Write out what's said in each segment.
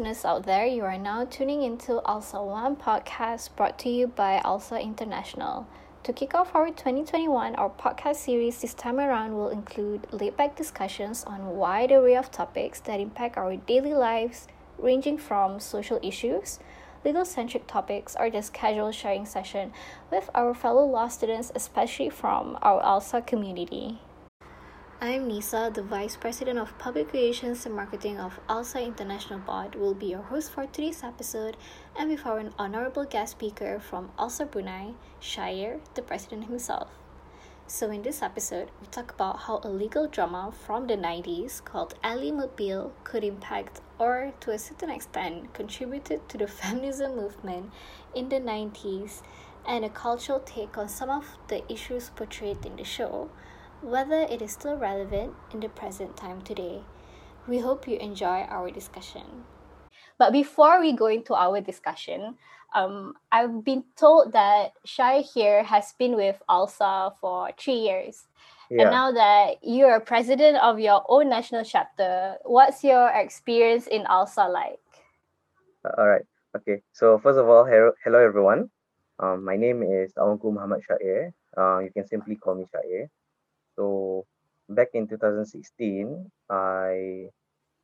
listeners out there. You are now tuning into ALSA One podcast brought to you by ALSA International. To kick off our 2021, our podcast series this time around will include laid back discussions on a wide array of topics that impact our daily lives, ranging from social issues, legal centric topics, or just casual sharing session with our fellow law students, especially from our ALSA community. I'm Nisa, the Vice President of Public Relations and Marketing of ALSA International Board, will be your host for today's episode, and with our honorable guest speaker from ALSA Brunei, Shair, the President himself. So, in this episode, we talk about how a legal drama from the 90s called Ally McBeal could impact or, to a certain extent, contributed to the feminism movement in the 90s and a cultural take on some of the issues portrayed in the show whether it is still relevant in the present time today. We hope you enjoy our discussion. But before we go into our discussion, um, I've been told that Shai here has been with ALSA for three years. Yeah. And now that you're president of your own national chapter, what's your experience in ALSA like? Uh, all right. Okay. So first of all, hello, hello everyone. Um, my name is Awangku Muhammad Shair. Uh, you can simply call me Shair. So back in 2016, I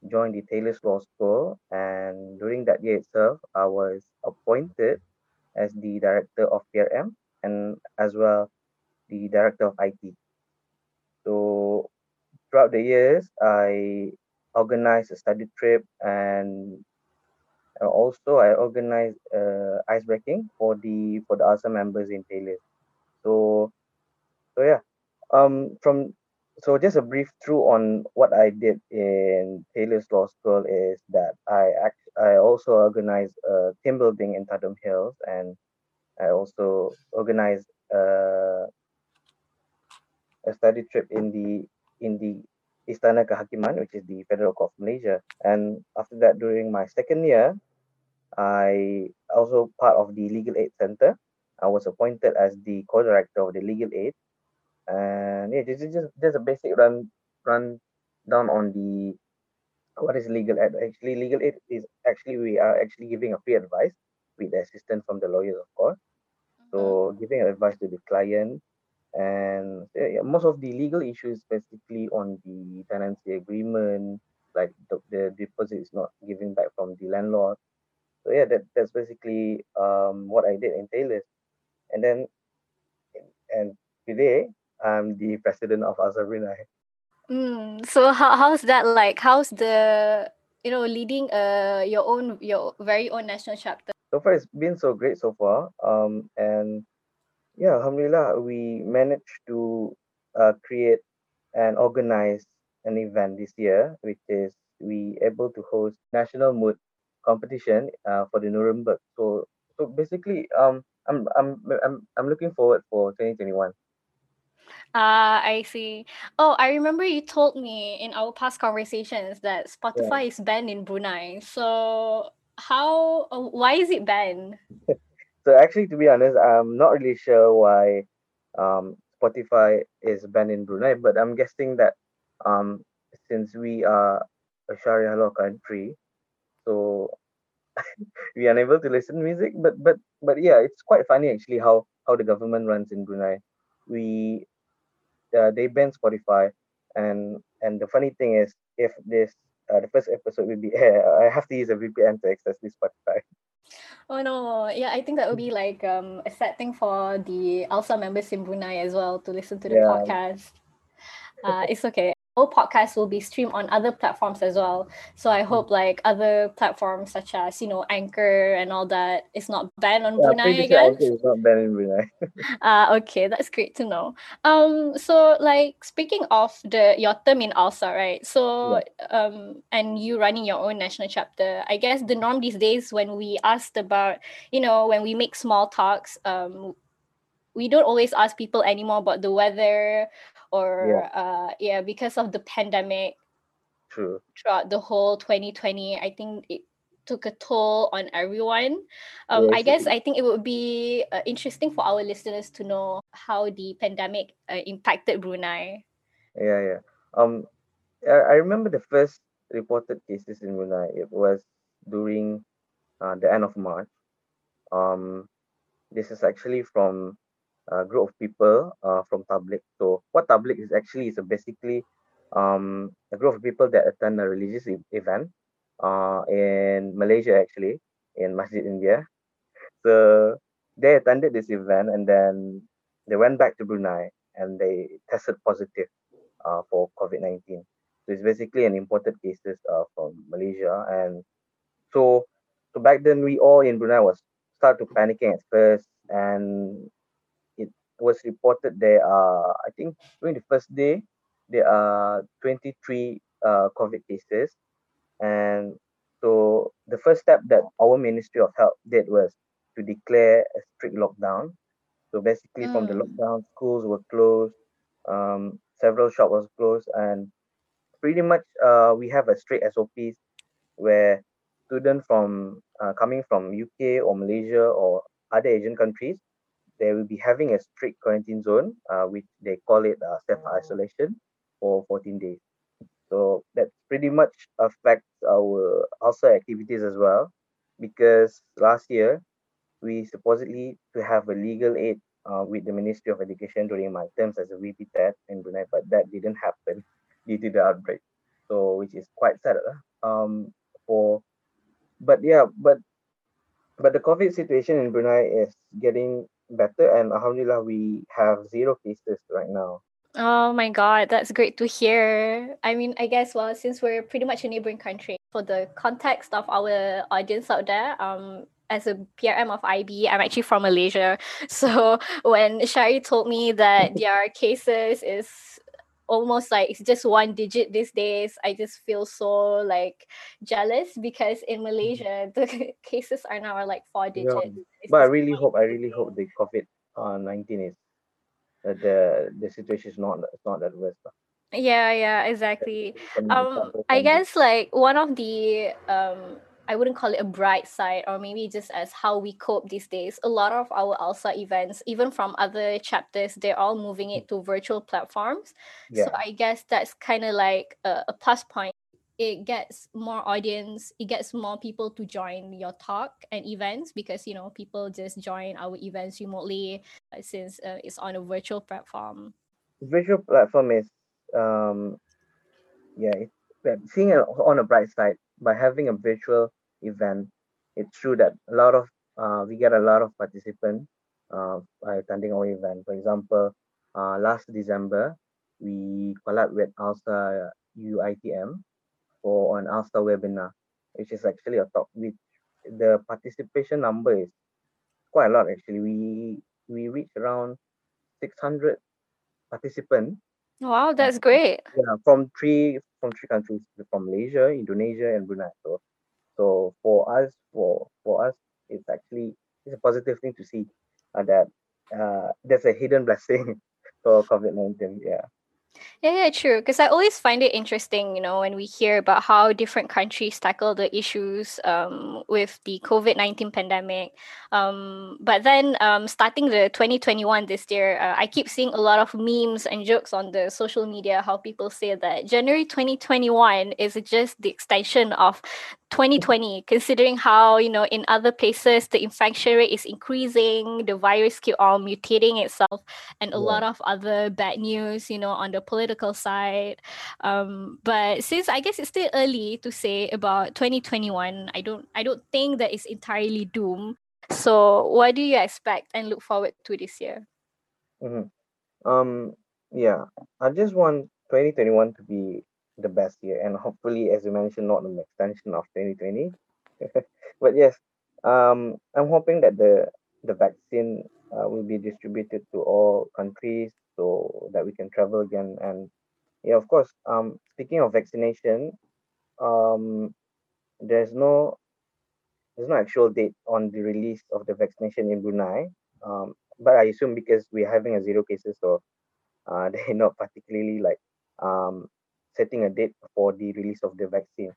joined the Taylor's Law School, and during that year itself, I was appointed as the director of PRM and as well the director of IT. So throughout the years, I organized a study trip and also I organized uh, ice breaking for the for the ALSA members in Taylor. So so yeah, um, from so just a brief through on what I did in Taylor's Law School is that I act I also organized a team building in Tadom Hills and I also organized uh, a study trip in the in the Istana Kehakiman, which is the Federal Court of Malaysia. And after that, during my second year, I also part of the Legal Aid Center. I was appointed as the co-director of the Legal Aid and yeah, this is just just a basic run run down on the what is legal aid. Actually, legal aid is actually we are actually giving a free advice with the assistance from the lawyers, of course. So mm-hmm. giving advice to the client, and most of the legal issues basically on the tenancy agreement, like the, the deposit is not giving back from the landlord. So yeah, that, that's basically um, what I did in Taylor's. And then, and today I'm the president of Brunei. Mm, so how, how's that like? How's the you know leading uh your own your very own national chapter? So far, it's been so great so far. Um, and yeah, Alhamdulillah, we managed to uh, create and organize an event this year, which is we able to host national moot competition uh, for the Nuremberg. So so basically, um, I'm I'm I'm I'm looking forward for 2021. Ah, I see. Oh, I remember you told me in our past conversations that Yeah. Spotify is banned in Brunei. So how uh, why is it banned? So actually, to be honest, I'm not really sure why um, Spotify is banned in Brunei, but I'm guessing that um, since we are a Sharia law country, so we are unable to listen to music. But but but yeah, it's quite funny actually how how the government runs in Brunei. We uh, they banned Spotify, and and the funny thing is, if this uh, the first episode will be air, I have to use a VPN to access this Spotify. Oh no, yeah, I think that would be like um a sad thing for the ALSA members in Brunei as well to listen to the yeah. podcast. Uh, it's okay podcast will be streamed on other platforms as well. So I hope like other platforms such as you know Anchor and all that is not banned on yeah, Brunei again. Sure it's not banned in Brunei. uh okay, that's great to know. Um, so like speaking of the your term in ALSA, right? So yeah. um, and you running your own national chapter. I guess the norm these days when we asked about you know when we make small talks, um, we don't always ask people anymore about the weather or yeah, uh, yeah because of the pandemic true. throughout the whole 2020 i think it took a toll on everyone. Um, i guess i think it would be uh, interesting for our listeners to know how the pandemic uh, impacted brunei. Yeah yeah. Um i remember the first reported cases in brunei it was during uh, the end of March. Um, this is actually from a group of people uh, from Tabligh. So what Tabligh is actually is basically um, a group of people that attend a religious e- event uh, in Malaysia actually in Masjid India. So they attended this event and then they went back to Brunei and they tested positive uh, for COVID-19. So it's basically an imported cases uh, from Malaysia and so so back then we all in Brunei was start to panicking at first and was reported there are I think during the first day there are 23 uh, COVID cases and so the first step that our Ministry of Health did was to declare a strict lockdown. So basically, from the Mm. lockdown, schools were closed, um, several shops was closed, and pretty much uh, we have a strict SOPs where students from uh, coming from UK or Malaysia or other Asian countries, they will be having a strict quarantine zone, uh, which they call it uh, self isolation for 14 days. So that pretty much affects our ALSA activities as well, because last year we supposedly to have a legal aid uh, with the Ministry of Education during my terms as a VP TED in Brunei, but that didn't happen due to the outbreak. So which is quite sad. lah. Um, for but yeah, but but the COVID situation in Brunei is getting better, and Alhamdulillah we have zero cases right now. Oh my God, that's great to hear. I mean, I guess, well, since we're pretty much a neighboring country, for the context of our audience out there, um, as a PRM of IB, I'm actually from Malaysia. So when Shari told me that their cases is almost like it's just one digit these days, I just feel so like jealous because in Malaysia, the cases are now like four digits. It's but I really hope I really hope the COVID uh, nineteen is uh, the the situation is not it's not that worse. Yeah, yeah, exactly. Um, I guess like one of the um I wouldn't call it a bright side or maybe just as how we cope these days. A lot of our ALSA events, even from other chapters, they're all moving it to virtual platforms. Yeah. So I guess that's kind of like a, a plus point. It gets more audience, it gets more people to join your talk and events because you know people just join our events remotely uh, since uh, it's on a virtual platform. Virtual platform is um yeah seeing it on a bright side by having a virtual event it's true that a lot of uh, we get a lot of participants uh, by attending our event. For example uh, last december we collab with alsa uitm for an alsa webinar which is actually a talk which the participation number is quite a lot actually. We we reach around 600 participants Wow, that's great. yeah, from three from three countries from Malaysia, Indonesia, and Brunei. So so for us, for for us, it's actually it's a positive thing to see uh, that uh, there's a hidden blessing for COVID nineteen. Yeah. Yeah, yeah, true. Because I always find it interesting, you know, when we hear about how different countries tackle the issues um, with the COVID 19 pandemic. Um, but then um, starting the 2021 this year, uh, I keep seeing a lot of memes and jokes on the social media how people say that January 2021 is just the extension of 2020 considering how you know in other places the infection rate is increasing the virus keep on mutating itself and a Yeah. lot of other bad news you know on the political side um but since i guess it's still early to say about 2021 i don't i don't think that it's entirely doomed so what do you expect and look forward to this year hmm Um. Yeah. I just want 2021 to be the best year, and hopefully, as you mentioned, not an extension of 2020. but yes, um, I'm hoping that the the vaccine uh, will be distributed to all countries so that we can travel again. And yeah, of course. Um, speaking of vaccination, um, there's no there's no actual date on the release of the vaccination in Brunei. Um, but I assume because we're having a zero cases, so uh, they're not particularly like um, setting a date for the release of the vaccine.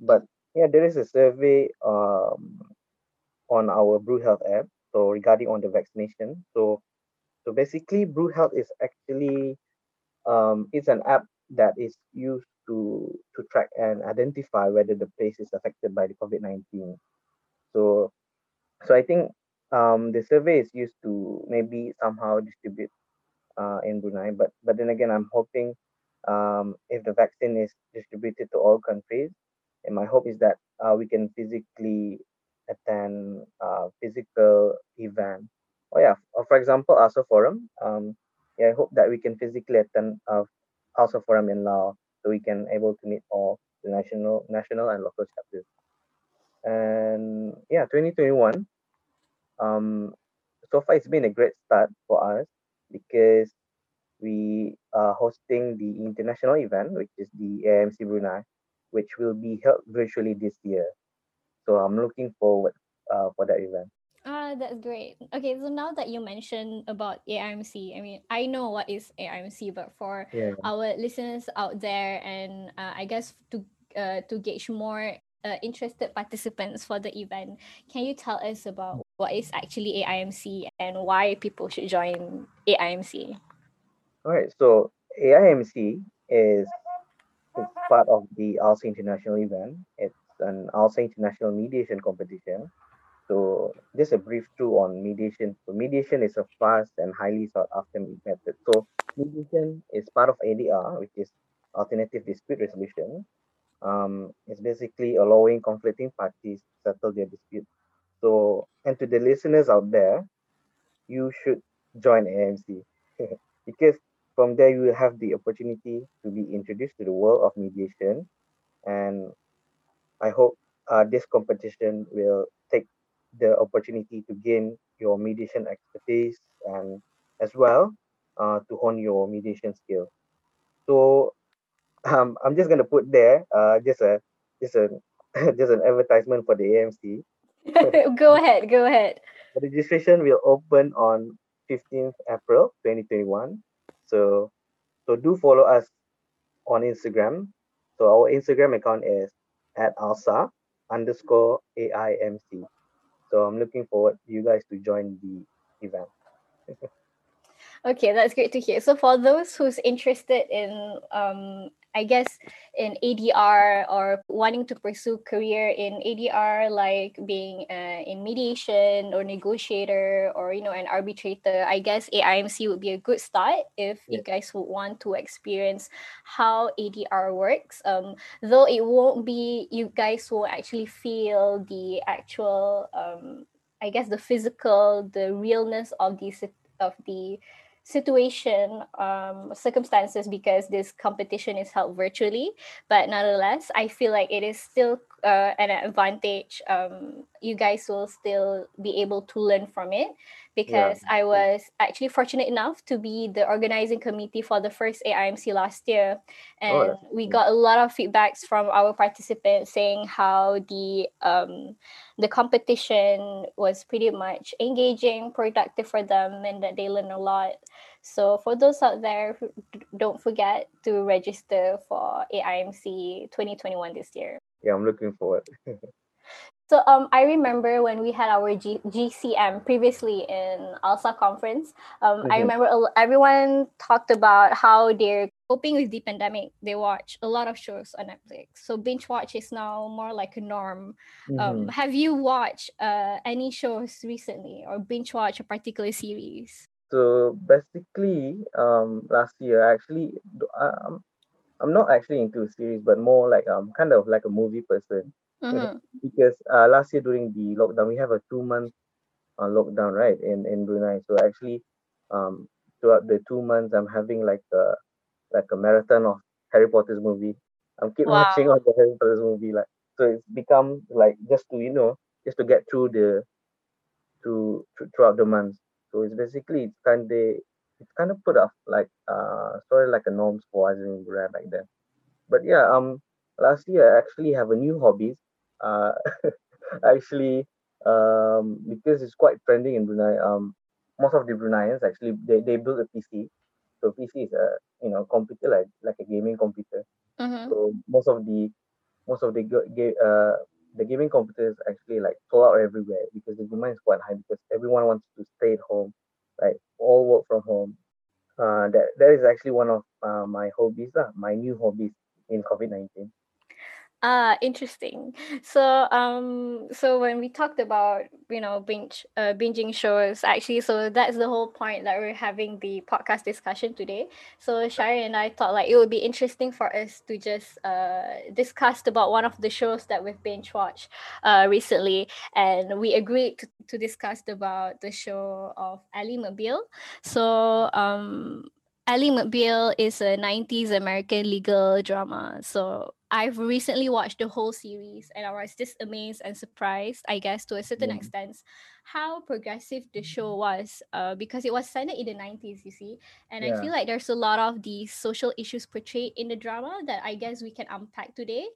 But yeah, there is a survey um, on our BruHealth app. So regarding on the vaccination, so so basically, BruHealth is actually um, it's an app that is used to to track and identify whether the place is affected by the COVID nineteen. So so I think um, the survey is used to maybe somehow distribute uh, in Brunei, but but then again, I'm hoping um, if the vaccine is distributed to all countries, and my hope is that uh, we can physically attend uh, physical event. Oh yeah, for example, ALSA Forum. Um, yeah, I hope that we can physically attend uh, ALSA Forum in Laos, so we can able to meet all the national, national and local chapters. And yeah, 2021. Um, so far it's been a great start for us because we are hosting the international event, which is the AIMC Brunei, which will be held virtually this year. So I'm looking forward uh, for that event. Ah, that's great. Okay, so now that you mentioned about AIMC, I mean, I know what is AIMC, but for Yeah. our listeners out there, and uh, I guess to uh, to gauge more uh, interested participants for the event, can you tell us about what is actually AIMC and why people should join AIMC? All right. So AIMC is it's part of the ALSA International event. It's an ALSA International mediation competition. So just a brief through on mediation. So mediation is a fast and highly sought after method. So mediation is part of ADR, which is alternative dispute resolution. Um, it's basically allowing conflicting parties to settle their dispute. So, and to the listeners out there, you should join AIMC because from there you will have the opportunity to be introduced to the world of mediation. And i hope uh, this competition will take the opportunity to gain your mediation expertise and as well uh, to hone your mediation skill. So um, i'm just going to put there uh, just a just a just an advertisement for the amc go ahead, go ahead. the registration will open on 15th april 2021 so so do follow us on Instagram. So our Instagram account is at alsa underscore AIMC. So I'm looking forward you guys to join the event. Okay, that's great to hear. So for those who's interested in um I guess in ADR or wanting to pursue career in ADR like being uh, in mediation or negotiator or you know an arbitrator, I guess AIMC would be a good start if you guys would want to experience how ADR works. Um though it won't be you guys will actually feel the actual um I guess the physical, the realness of the of the situation um, circumstances because this competition is held virtually. But nonetheless i feel like it is still uh, an advantage um, you guys will still be able to learn from it. Because yeah. i was actually fortunate enough to be the organizing committee for the first aimc last year. And oh, we got a lot of feedbacks from our participants saying how the um, the competition was pretty much engaging productive for them and that they learned a lot. So for those out there, don't forget to register for AIMC 2021 this year. Yeah, I'm looking forward. so um, I remember when we had our G- GCM previously in ALSA conference. Um, mm-hmm. I remember everyone talked about how they're coping with the pandemic. They watch a lot of shows on Netflix. So binge watch is now more like a norm. Um, mm-hmm. Um, have you watched uh, any shows recently or binge watch a particular series? So basically, um, last year actually, I'm I'm not actually into series, but more like um kind of like a movie person. Mm-hmm. because uh, last year during the lockdown, we have a two month uh, lockdown, right, in in Brunei. So actually, um, throughout the two months, I'm having like a like a marathon of Harry Potter's movie. I'm keep wow. watching all the Harry Potter's movie, like so it's become like just to you know just to get through the through throughout the months. So it's basically it's kind of it's kind of put up like uh sort of like a norms for us in Brunei back then. But yeah, um last year I actually have a new hobbies. Uh actually um because it's quite trending in Brunei. Um most of the Bruneians actually they, they build a PC. So PC is a you know computer like like a gaming computer. Mm-hmm. So most of the most of the game uh the gaming computers actually like sold out everywhere because the demand is quite high because everyone wants to stay at home, like all work from home. Uh, that that is actually one of uh, my hobbies, lah, my new hobbies in COVID nineteen. Ah, interesting. So, um, so when we talked about you know binge, uh, binging shows, actually, so that's the whole point that we're having the podcast discussion today. So Shari and I thought like it would be interesting for us to just uh discuss about one of the shows that we've binge watched uh recently, and we agreed to, to discuss about the show of Ally McBeal. So, um. Ally McBeal is a 90s American legal drama. So I've recently watched the whole series and I was just amazed and surprised, I guess, to a certain Yeah. extent, how progressive the show was. Uh, because it was set in the 90s, you see. And I feel like there's a lot of these social issues portrayed in the drama that I guess we can unpack today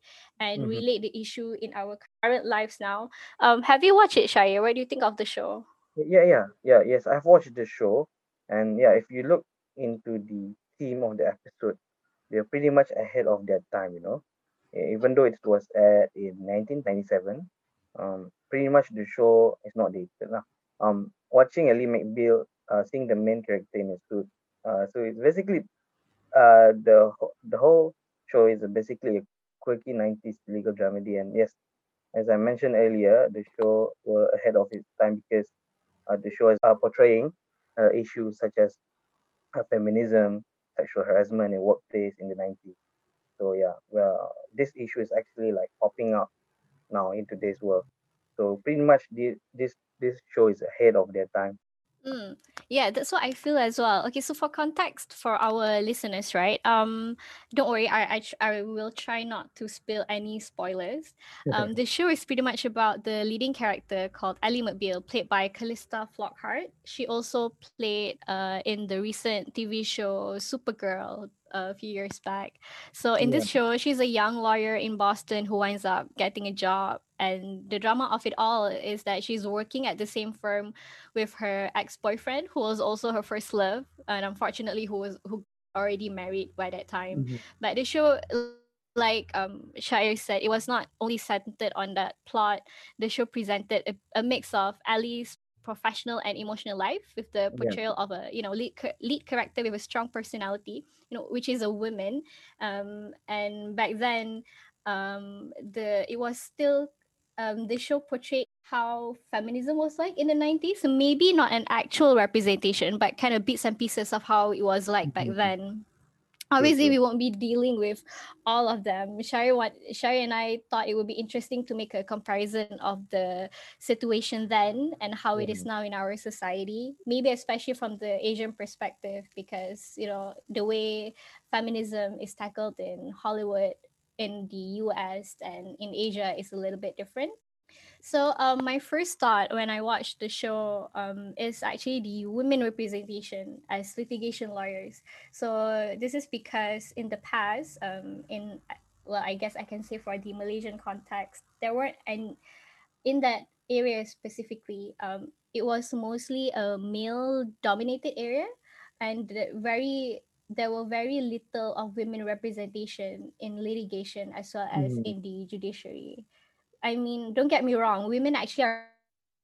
and Mhm. relate the issue in our current lives now. Um, have you watched it, Shaya? What do you think of the show? Yeah, yeah, yeah. Yes, I've watched the show, and yeah, if you look into the theme of the episode, they're pretty much ahead of their time. You know, even though it was at in 1997, um, pretty much the show is not dated lah. Um, watching Ally McBeal, uh, seeing the main character in a suit, uh, so it's basically, uh, the the whole show is basically a quirky 90s legal dramedy, and yes, as I mentioned earlier, the show were ahead of its time because uh, the show is uh, portraying uh, issues such as uh, feminism, sexual harassment in workplace in the 90s. So yeah, well, this issue is actually like popping up now in today's world. So pretty much the, this this show is ahead of their time. Mm, yeah, that's what I feel as well. Okay, so for context for our listeners, right? Um, don't worry, I I, I will try not to spill any spoilers. Um, the show is pretty much about the leading character called Ally McBeal, played by Calista Flockhart. She also played uh in the recent TV show Supergirl a few years back. So in Yeah. this show, she's a young lawyer in Boston who winds up getting a job. And the drama of it all is that she's working at the same firm with her ex-boyfriend who was also her first love and unfortunately who was who already married by that time. Mhm. but the show like um Shair said it was not only centered on that plot. The show presented a, a mix of Ally's professional and emotional life with the portrayal of a you know lead lead character with a strong personality you know which is a woman. Um and back then um the it was still um, the show portrayed how feminism was like in the 90s. So maybe not an actual representation, but kind of bits and pieces of how it was like back Mhm. then. Obviously, we won't be dealing with all of them. Shari, what, Shari and I thought it would be interesting to make a comparison of the situation then and how it is Mhm. now in our society. Maybe especially from the Asian perspective, because you know the way feminism is tackled in Hollywood in the US and in Asia is a little bit different. So um, my first thought when I watched the show um, is actually the women representation as litigation lawyers. So this is because in the past, um, in well, I guess I can say for the Malaysian context, there weren't and in that area specifically, um, it was mostly a male-dominated area, and very there were very little of women representation in litigation as well as Mhm. in the judiciary. I mean, don't get me wrong, women actually are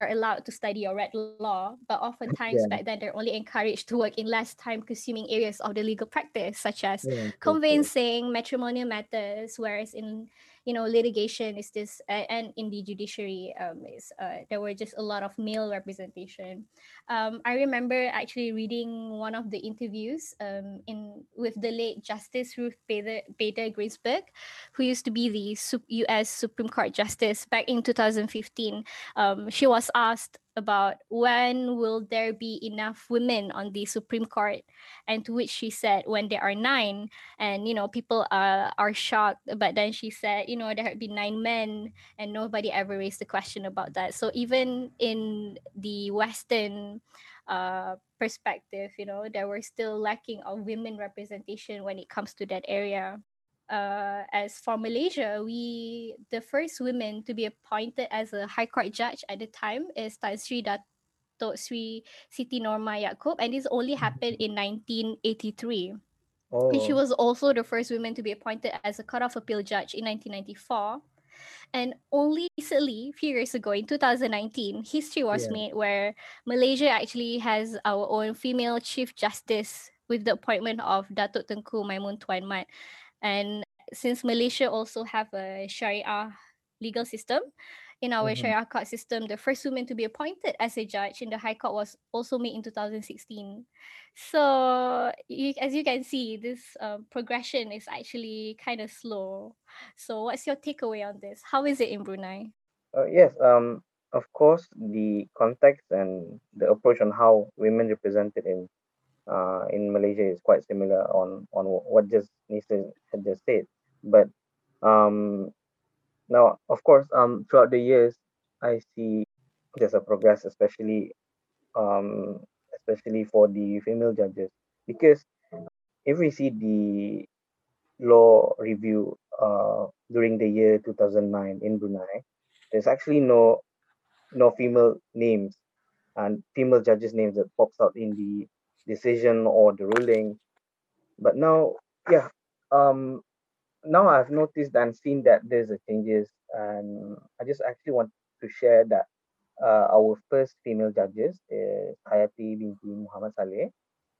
are allowed to study or read law, but oftentimes Yeah. back then they're only encouraged to work in less time consuming areas of the legal practice, such as Yeah, conveyancing, matrimonial matters, whereas in you know litigation is this uh, and in the judiciary um is uh, there were just a lot of male representation. Um i remember actually reading one of the interviews um in with the late justice ruth bader, bader ginsburg who used to be the us supreme court justice back in 2015 um she was asked about when will there be enough women on the supreme court? And to which she said when there are nine. And you know people are are shocked but then she said you know there had been nine men and nobody ever raised the question about that. So even in the western uh perspective you know there were still lacking of women representation when it comes to that area uh, as for Malaysia, we the first women to be appointed as a High Court judge at the time is Tan Sri Dato Sri Siti Norma Yaakob, and this only happened in 1983. And she Oh, was also the first woman to be appointed as a Court of Appeal judge in 1994. And only recently, a few years ago, in 2019, history was Yeah. made where Malaysia actually has our own female Chief Justice with the appointment of Datuk Tengku Maimun Tuan Mat. And since Malaysia also have a Sharia legal system, in our Mhm. Sharia court system, the first woman to be appointed as a judge in the High Court was also made in 2016. So, you, as you can see, this um, progression is actually kind of slow. So, what's your takeaway on this? How is it in Brunei? Uh, yes, um, of course, the context and the approach on how women represented in uh, in Malaysia is quite similar on on what just Nisa had just said. But um, now, of course, um, throughout the years, I see there's a progress, especially um, especially for the female judges, because if we see the law review uh, during the year 2009 in Brunei, there's actually no no female names and female judges names that pops out in the decision or the ruling. But now, yeah, um, now I've noticed and seen that there's a changes, and I just actually want to share that uh, our first female judges is Hayati binti Muhammad Saleh,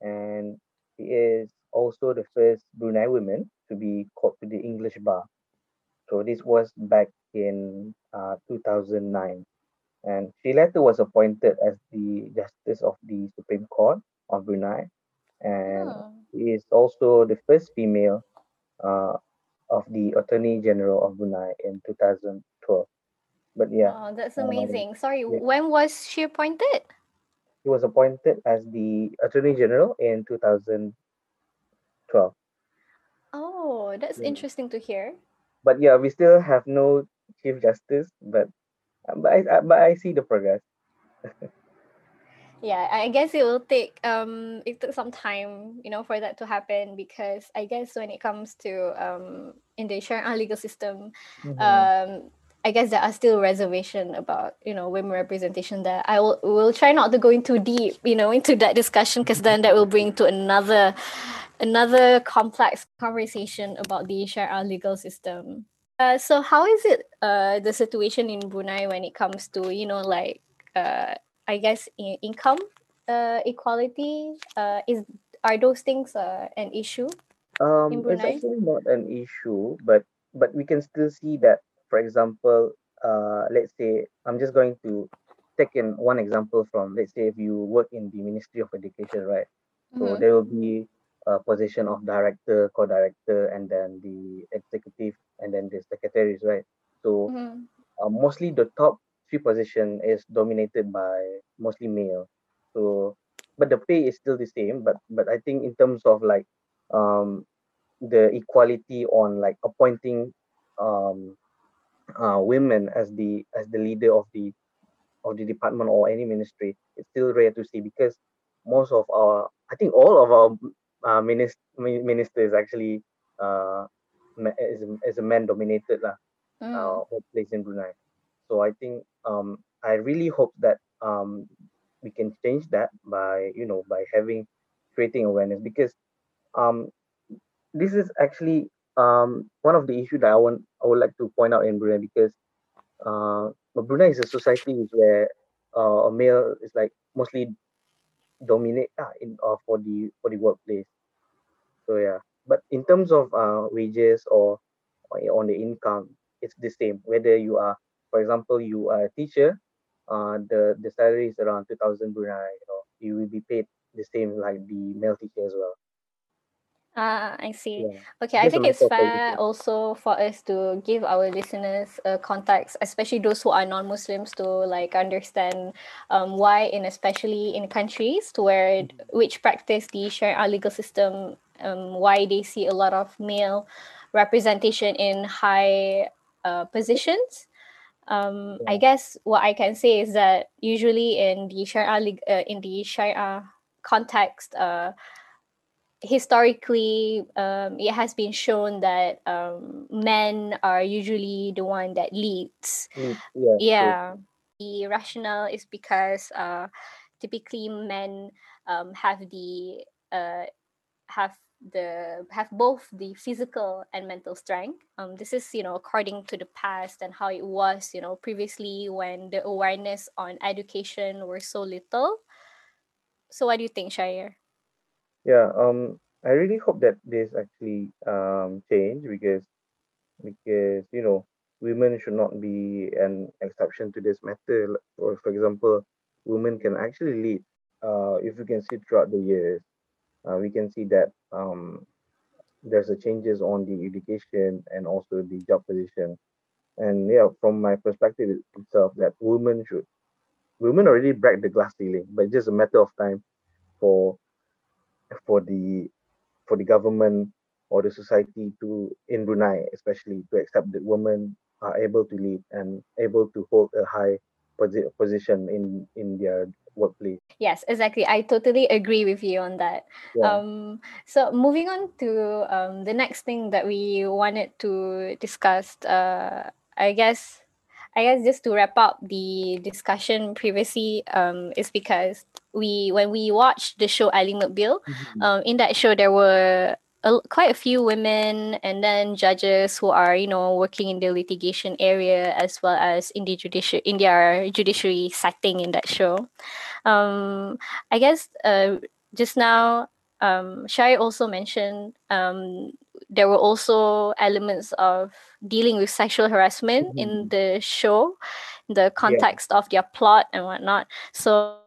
and she is also the first Brunei woman to be called to the English bar. So this was back in uh, 2009, and she later was appointed as the Justice of the Supreme Court of Brunei, and Oh, she is also the first female uh, of the Attorney General of Brunei in 2012. But yeah, oh, that's um, amazing. Sorry, yeah, when was she appointed? he was appointed as the Attorney General in 2012. Oh, that's Yeah. interesting to hear. But yeah, we still have no Chief Justice, but but I but I see the progress. Yeah, I guess it will take um it took some time, you know, for that to happen because I guess when it comes to um in the Sharia legal system, Mhm. um I guess there are still reservation about you know women representation there. I will will try not to go into deep, you know, into that discussion because then that will bring to another another complex conversation about the Sharia legal system. Uh, so how is it uh the situation in Brunei when it comes to you know like uh I guess in income uh equality uh is are those things uh an issue Um, it's actually not an issue, but but we can still see that, for example, uh, let's say I'm just going to take in one example from, let's say, if you work in the Ministry of Education, right? So Mm-hmm. there will be a position of director, co-director, and then the executive, and then the secretaries, right? So Mm-hmm. uh, mostly the top position is dominated by mostly male. So, but the pay is still the same. But but I think in terms of like um the equality on like appointing um uh women as the as the leader of the of the department or any ministry, it's still rare to see because most of our I think all of our uh, minis- mi- ministers actually uh is, is a man dominated lah Mm. uh workplace in Brunei. So I think um I really hope that um we can change that by you know by having creating awareness because um this is actually um one of the issue that I want I would like to point out in Brunei because uh Brunei is a society where uh, a male is like mostly dominate uh, in uh, for the for the workplace. So yeah, but in terms of uh wages or, or on the income, it's the same. Whether you are, for example, you are a teacher, uh the the salary is around two thousand Brunei. You know, you will be paid the same like the male teacher as well. Ah, I see. Yeah, Okay, I just a think it's fair also for us to give our listeners a context, especially those who are non-Muslims, to like understand um, why, in especially in countries to where which practice the Sharia legal system, um, why they see a lot of male representation in high uh, positions. Um, I guess what I can say is that usually in the Sharia uh, in the Sharia context, uh, historically um, it has been shown that um, men are usually the one that leads. Lead, yeah, yeah. The rationale is because uh, typically men um, have the uh, have the have both the physical and mental strength um, this is you know according to the past and how it was you know previously when the awareness on education were so little so what do you think shire Yeah, um, I really hope that this actually um change because because you know women should not be an exception to this matter. Or for example, women can actually lead. Uh, if you can see throughout the years, uh, we can see that um, there's a changes on the education and also the job position. And yeah, from my perspective itself, that women should women already break the glass ceiling, but just a matter of time for for the for the government or the society to in Brunei especially to accept that women are able to lead and able to hold a high posi- position in in their workplace. Yes, exactly. I totally agree with you on that. Yeah. Um, so moving on to um, the next thing that we wanted to discuss, uh, I guess, I guess just to wrap up the discussion previously, um, is because we when we watched the show Ally McBeal, Mhm. um, in that show there were a, quite a few women and then judges who are you know working in the litigation area as well as in the judicial in their judiciary setting in that show. Um i guess uh just now um shai also mentioned um there were also elements of dealing with sexual harassment in Mhm. the show in the context of their plot and whatnot. So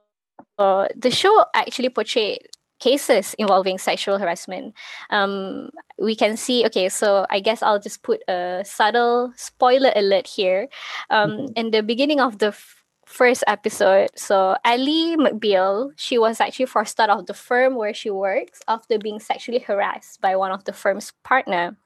uh, the show actually portrayed cases involving sexual harassment um we can see okay so i guess i'll just put a subtle spoiler alert here um Mhm. in the beginning of the f- first episode so Ally McBeal she was actually forced out of the firm where she works after being sexually harassed by one of the firm's partner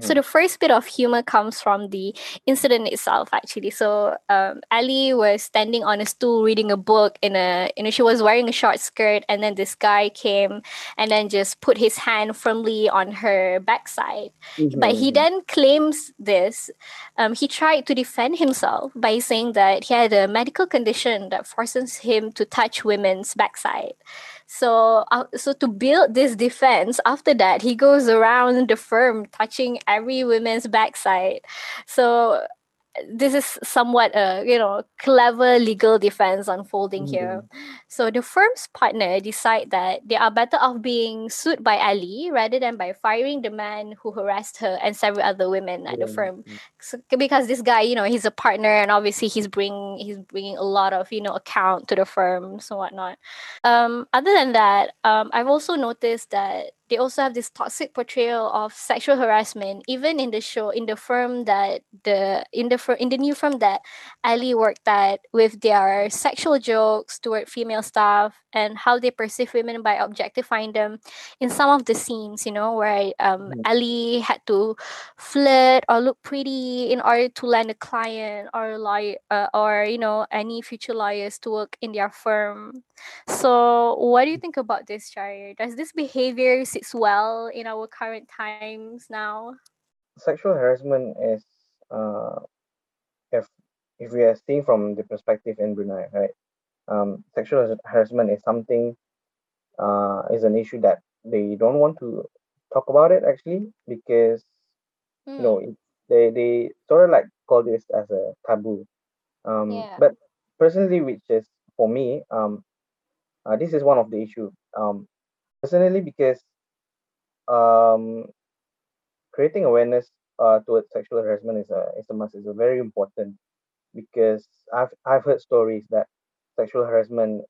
so Mhm. the first bit of humor comes from the incident itself, actually. So um, Ally was standing on a stool reading a book in a, you know, she was wearing a short skirt, and then this guy came and then just put his hand firmly on her backside. But he Mhm. then claims this. Um, he tried to defend himself by saying that he had a medical condition that forces him to touch women's backside. So, uh, so to build this defense, after that, he goes around the firm touching every woman's backside. So, this is somewhat a you know clever legal defense unfolding here. Mhm. So the firm's partner decide that they are better off being sued by Ally rather than by firing the man who harassed her and several other women at the firm. Mm. So, because this guy, you know, he's a partner and obviously he's bringing he's bringing a lot of you know account to the firm so whatnot. Um, other than that, um, I've also noticed that they also have this toxic portrayal of sexual harassment, even in the show, in the firm that the in the in the new firm that Ally worked at, with their sexual jokes toward female staff and how they perceive women by objectifying them. In some of the scenes, you know, where um. Ally had to flirt or look pretty in order to land a client or lawyer uh, or you know any future lawyers to work in their firm. So, what do you think about this, Shari? Does this behavior sits well in our current times now? Sexual harassment is uh if if we are seeing from the perspective in Brunei, right? Um, sexual harassment is something uh is an issue that they don't want to talk about it actually because you know Hmm. it, they they sort of like call this as a taboo. Um, Yeah. but personally, which is for me, um, uh, this is one of the issue. Um, personally, because um, creating awareness uh, towards sexual harassment is a is a must. is a very important because I've I've heard stories that sexual harassment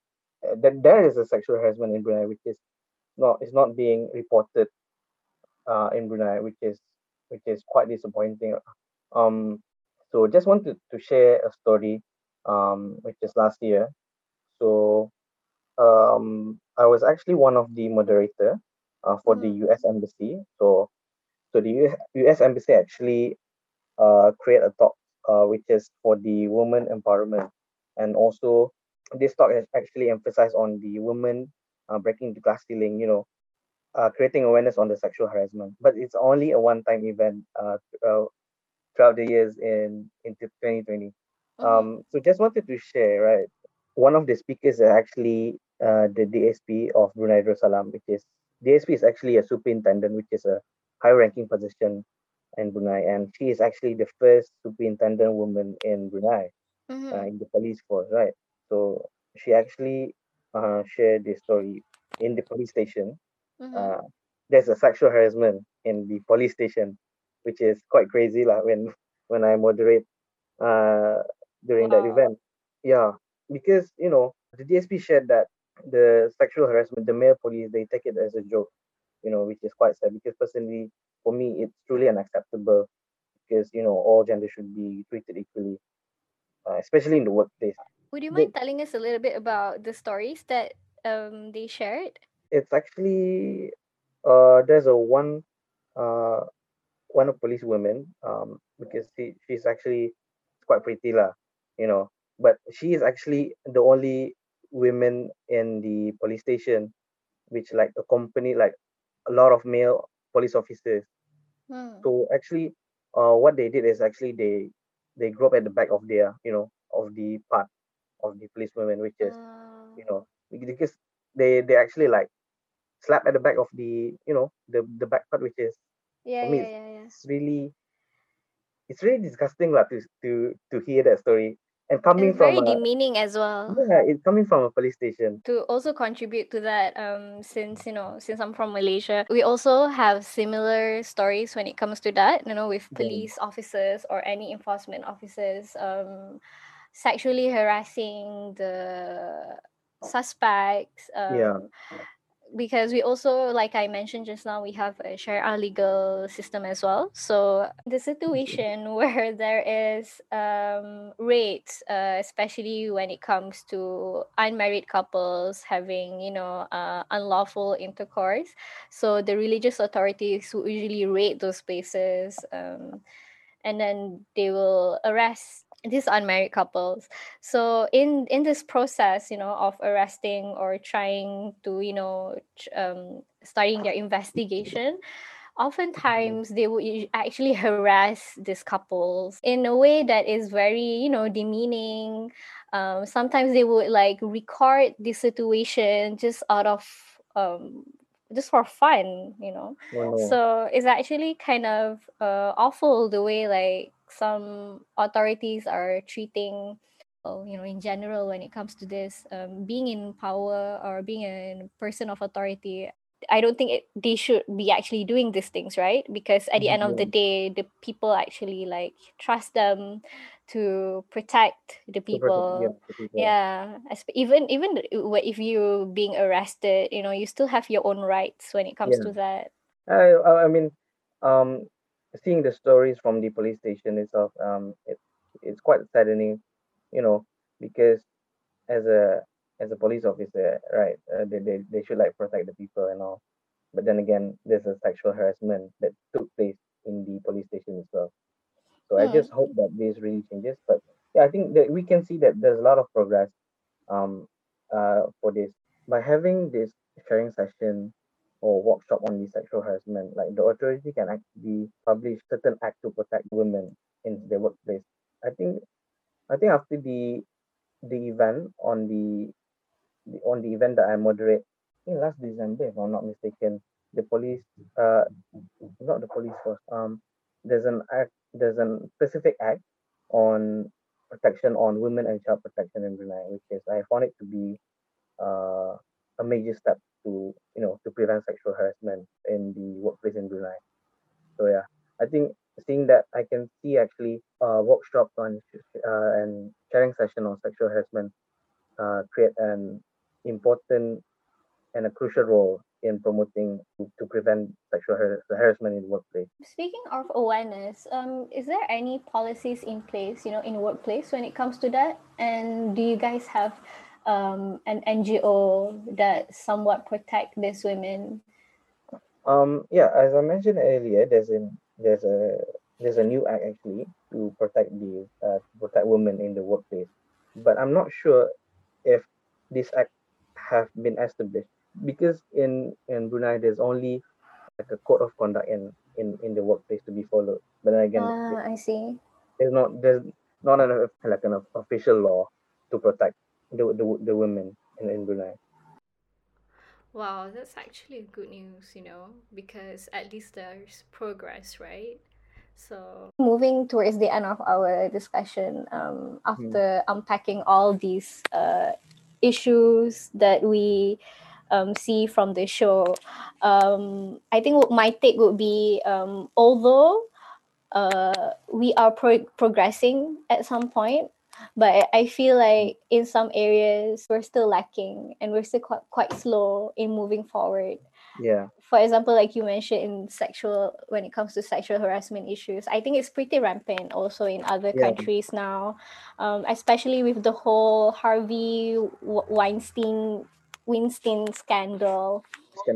uh, that there is a sexual harassment in Brunei which is not is not being reported uh, in Brunei, which is which is quite disappointing. Um, so just wanted to share a story, um, which is last year. So um, I was actually one of the moderator uh, for the Mm. U.S. Embassy. So so the US, US Embassy actually uh, create a talk uh, which is for the women empowerment, and also this talk has actually emphasized on the women uh, breaking the glass ceiling. You know, uh, creating awareness on the sexual harassment. But it's only a one-time event uh, uh, throughout the years in into 2020. Mm-hmm. Um, so just wanted to share, right? One of the speakers is actually uh, the DSP of Brunei Darussalam, which is DSP is actually a superintendent, which is a high-ranking position in Brunei, and she is actually the first superintendent woman in Brunei uh, Mm-hmm. in the police force, right? So she actually uh, shared this story in the police station Mm-hmm. uh, there's a sexual harassment in the police station which is quite crazy lah when when I moderate uh during that event. Yeah, because you know the DSP shared that the sexual harassment, the male police, they take it as a joke, you know, which is quite sad. Because personally, for me, it's truly unacceptable. Because you know all genders should be treated equally, uh, especially in the workplace. Would you mind telling us a little bit about the stories that um they shared? it's actually uh there's a one uh one of police women um because she, she's actually quite pretty lah you know but she is actually the only women in the police station which like accompany like a lot of male police officers Hmm. so actually uh what they did is actually they they grew up at the back of their you know of the part of the police women which is Uh, you know because they they actually like slap at the back of the you know the the back part which is yeah, me, yeah, yeah, yeah. it's really it's really disgusting lah to to to hear that story and coming It's from very a demeaning as well. yeah it's coming from a police station to also contribute to that um since you know since i'm from malaysia we also have similar stories when it comes to that you know with police officers or any enforcement officers um sexually harassing the suspects um Yeah. Because we also like i mentioned just now we have a sharia legal system as well. So the situation where there is um rates uh, especially when it comes to unmarried couples having you know uh, unlawful intercourse. So the religious authorities will usually raid those places um, and then they will arrest these unmarried couples. So in in this process you know of arresting or trying to you know um starting their investigation oftentimes they would actually harass these couples in a way that is very you know demeaning. Um sometimes they would like record the situation just out of um just for fun you know? No. so it's actually kind of uh, awful the way like some authorities are treating well, you know in general when it comes to this um, being in power or being a person of authority i don't think it, they should be actually doing these things right because at the end of the day the people actually like trust them to protect the To protect- people yeah, the people. yeah even even if you being arrested you know you still have your own rights when it comes Yeah. to that I I mean, um, seeing the stories from the police station itself, um, it, it's quite saddening, you know, because as a as a police officer, right, uh, they, they they should like protect the people and all, but then again, there's a sexual harassment that took place in the police station itself. So I Hmm. just hope that this really changes. But yeah, I think that we can see that there's a lot of progress, um, uh, for this by having this sharing session or workshop on the sexual harassment, like the authority can actually publish certain act to protect women in their workplace. I think I think after the the event on the, the on the event that I moderate, in last December, if I'm not mistaken, the police uh not the police force, um there's an act there's a specific act on protection on women and child protection in Brunei, which is I found it to be uh, a major step to you know to prevent sexual harassment in the workplace in Brunei. So yeah, I think seeing that I can see actually uh, workshop on uh, and sharing session on sexual harassment uh, create an important and a crucial role in promoting to, to prevent sexual har- harassment in the workplace. Speaking of awareness, um, is there any policies in place, you know, in workplace when it comes to that? And do you guys have um, an NGO that somewhat protect these women? Um, yeah, as I mentioned earlier, there's a there's a there's a new act actually to protect the uh, to protect women in the workplace, but I'm not sure if this act have been established because in in Brunei there's only like a code of conduct in in in the workplace to be followed. But then again, Ah, I see. there's not there's not an like an official law to protect the the, the women in, in Brunei. Wow, that's actually good news, you know, because at least there's progress, right? So, moving towards the end of our discussion, um, after unpacking all these uh, issues that we um, see from the show, um, I think what my take would be um, although uh, we are pro- progressing at some point but I feel like in some areas we're still lacking and we're still quite, quite slow in moving forward. Yeah. For example like you mentioned in sexual when it comes to sexual harassment issues i think it's pretty rampant also in other Yeah. countries now. Um, especially with the whole harvey weinstein weinstein scandal scandal,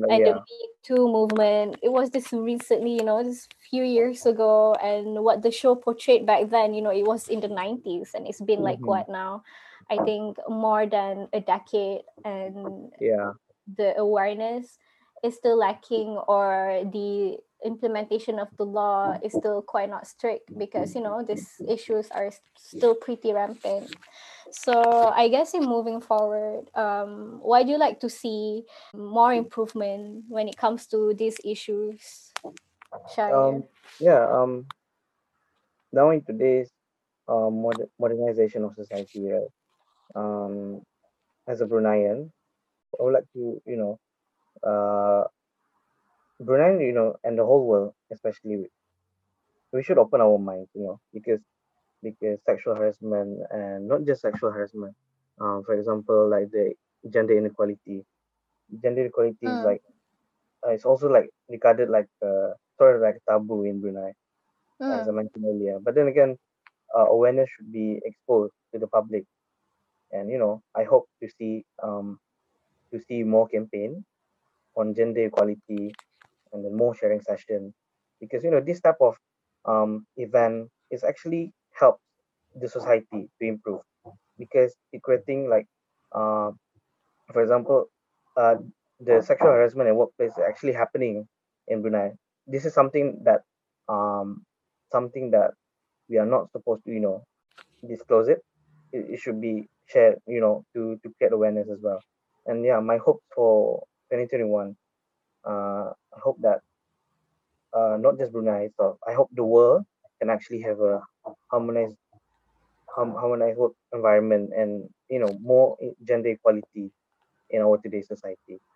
and yeah the Me Too movement. It was just recently, you know, just few years ago, and what the show portrayed back then, you know, it was in the nineties, and it's been like Mhm. what now? I think more than a decade, and yeah the awareness is still lacking, or the implementation of the law is still quite not strict because you know these issues are still pretty rampant. So I guess in moving forward, um, why do you like to see more improvement when it comes to these issues, um yeah um now in today's uh, moder- modernization of society right um as a bruneian i would like to you know uh brunei you know and the whole world especially we should open our minds you know because because sexual harassment and not just sexual harassment um for example like the gender inequality gender inequality is Mm. like uh, it's also like regarded like uh, sort of like taboo in brunei as i Mm. mentioned earlier but then again uh, awareness should be exposed to the public and you know i hope to see um to see more campaign on gender equality and then more sharing session because you know this type of um event is actually help the society to improve because it creating like uh for example uh the sexual harassment in workplace is actually happening in brunei. This is something that um something that we are not supposed to you know disclose it. It, it should be shared you know to to get awareness as well. And yeah my hope for 2021 uh i hope that uh not just brunei itself i hope the world can actually have a harmonized hum, harmonized work environment and you know more gender equality in our today's society. so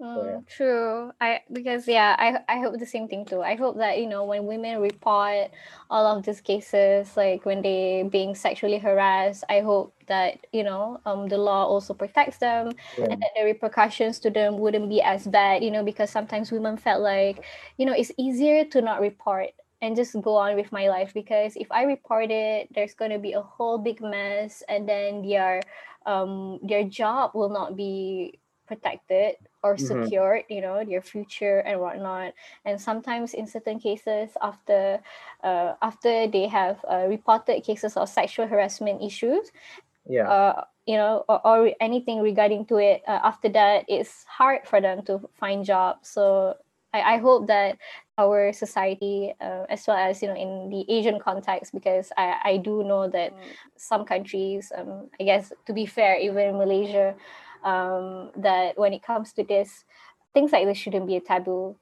Mm, true. I because yeah, I I hope the same thing too. I hope that you know when women report all of these cases, like when they being sexually harassed, I hope that you know um the law also protects them yeah and that the repercussions to them wouldn't be as bad. You know because sometimes women felt like you know it's easier to not report and just go on with my life because if I report it, there's gonna be a whole big mess, and then their um their job will not be protected or hmm secured, you know, their future and whatnot. And sometimes in certain cases, after uh, after they have uh, reported cases of sexual harassment issues, yeah uh, you know, or, or anything regarding to it, uh, after that, it's hard for them to find jobs. So I, I hope that our society, uh, as well as you know, in the Asian context, because I, I do know that some countries, um, I guess to be fair, even in Malaysia, um, that when it comes to this, things like this shouldn't be a taboo.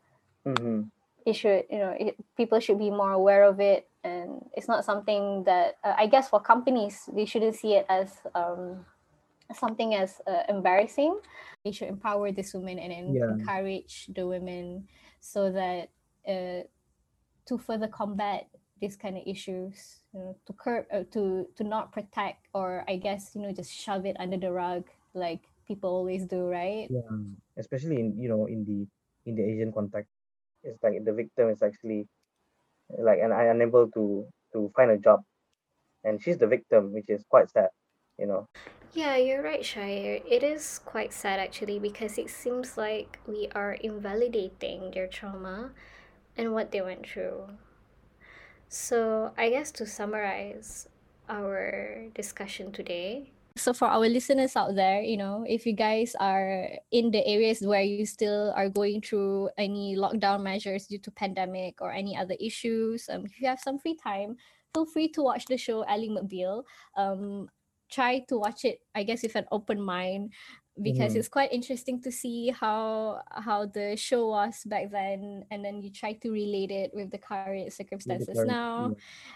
hmm It should, you know, it, people should be more aware of it, and it's not something that uh, I guess for companies they shouldn't see it as um, something as uh, embarrassing. They should empower these women and en- yeah encourage the women so that uh, to further combat these kind of issues, you know, to curb, uh, to to not protect, or I guess you know just shove it under the rug like people always do, right? yeah especially in you know in the in the asian context it's like the victim is actually like and I unable to to find a job and she's the victim which is quite sad you know Yeah, you're right, Shire. It is quite sad actually because it seems like we are invalidating their trauma and what they went through. So, I guess to summarize our discussion today. So, for our listeners out there, you know, if you guys are in the areas where you still are going through any lockdown measures due to pandemic or any other issues, um, if you have some free time, feel free to watch the show Ally McBeal. Um, try to watch it, I guess, with an open mind because hmm it's quite interesting to see how how the show was back then and then you try to relate it with the current with the circumstances current now. yeah.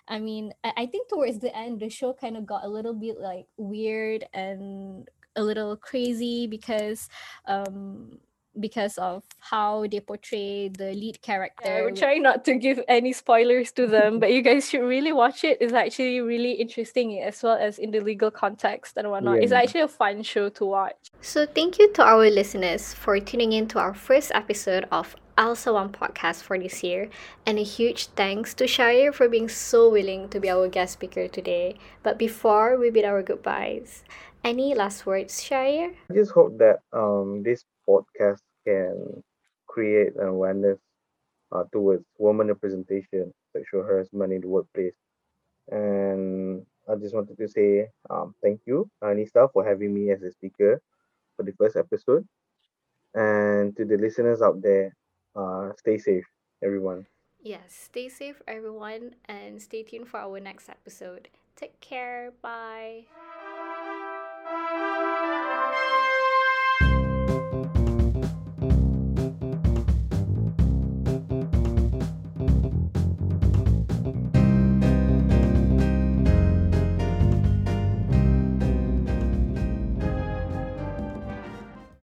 I mean i, I think towards the end the show kind of got a little bit like weird and a little crazy because um because of how they portray the lead character. Yeah, we're trying not to give any spoilers to them, but you guys should really watch it. It's actually really interesting as well as in the legal context and whatnot. It's actually a fun show to watch. So, thank you to our listeners for tuning in to our first episode of ALSA One podcast for this year, and a huge thanks to Shire for being so willing to be our guest speaker today. But before we bid our goodbyes, any last words, Shire? I just hope that um this podcast can create an awareness uh, towards women representation, sexual harassment in the workplace. And I just wanted to say um thank you, Anissa, for having me as a speaker for the first episode. And to the listeners out there, uh stay safe, everyone. Yes, stay safe, everyone, and stay tuned for our next episode. Take care. Bye.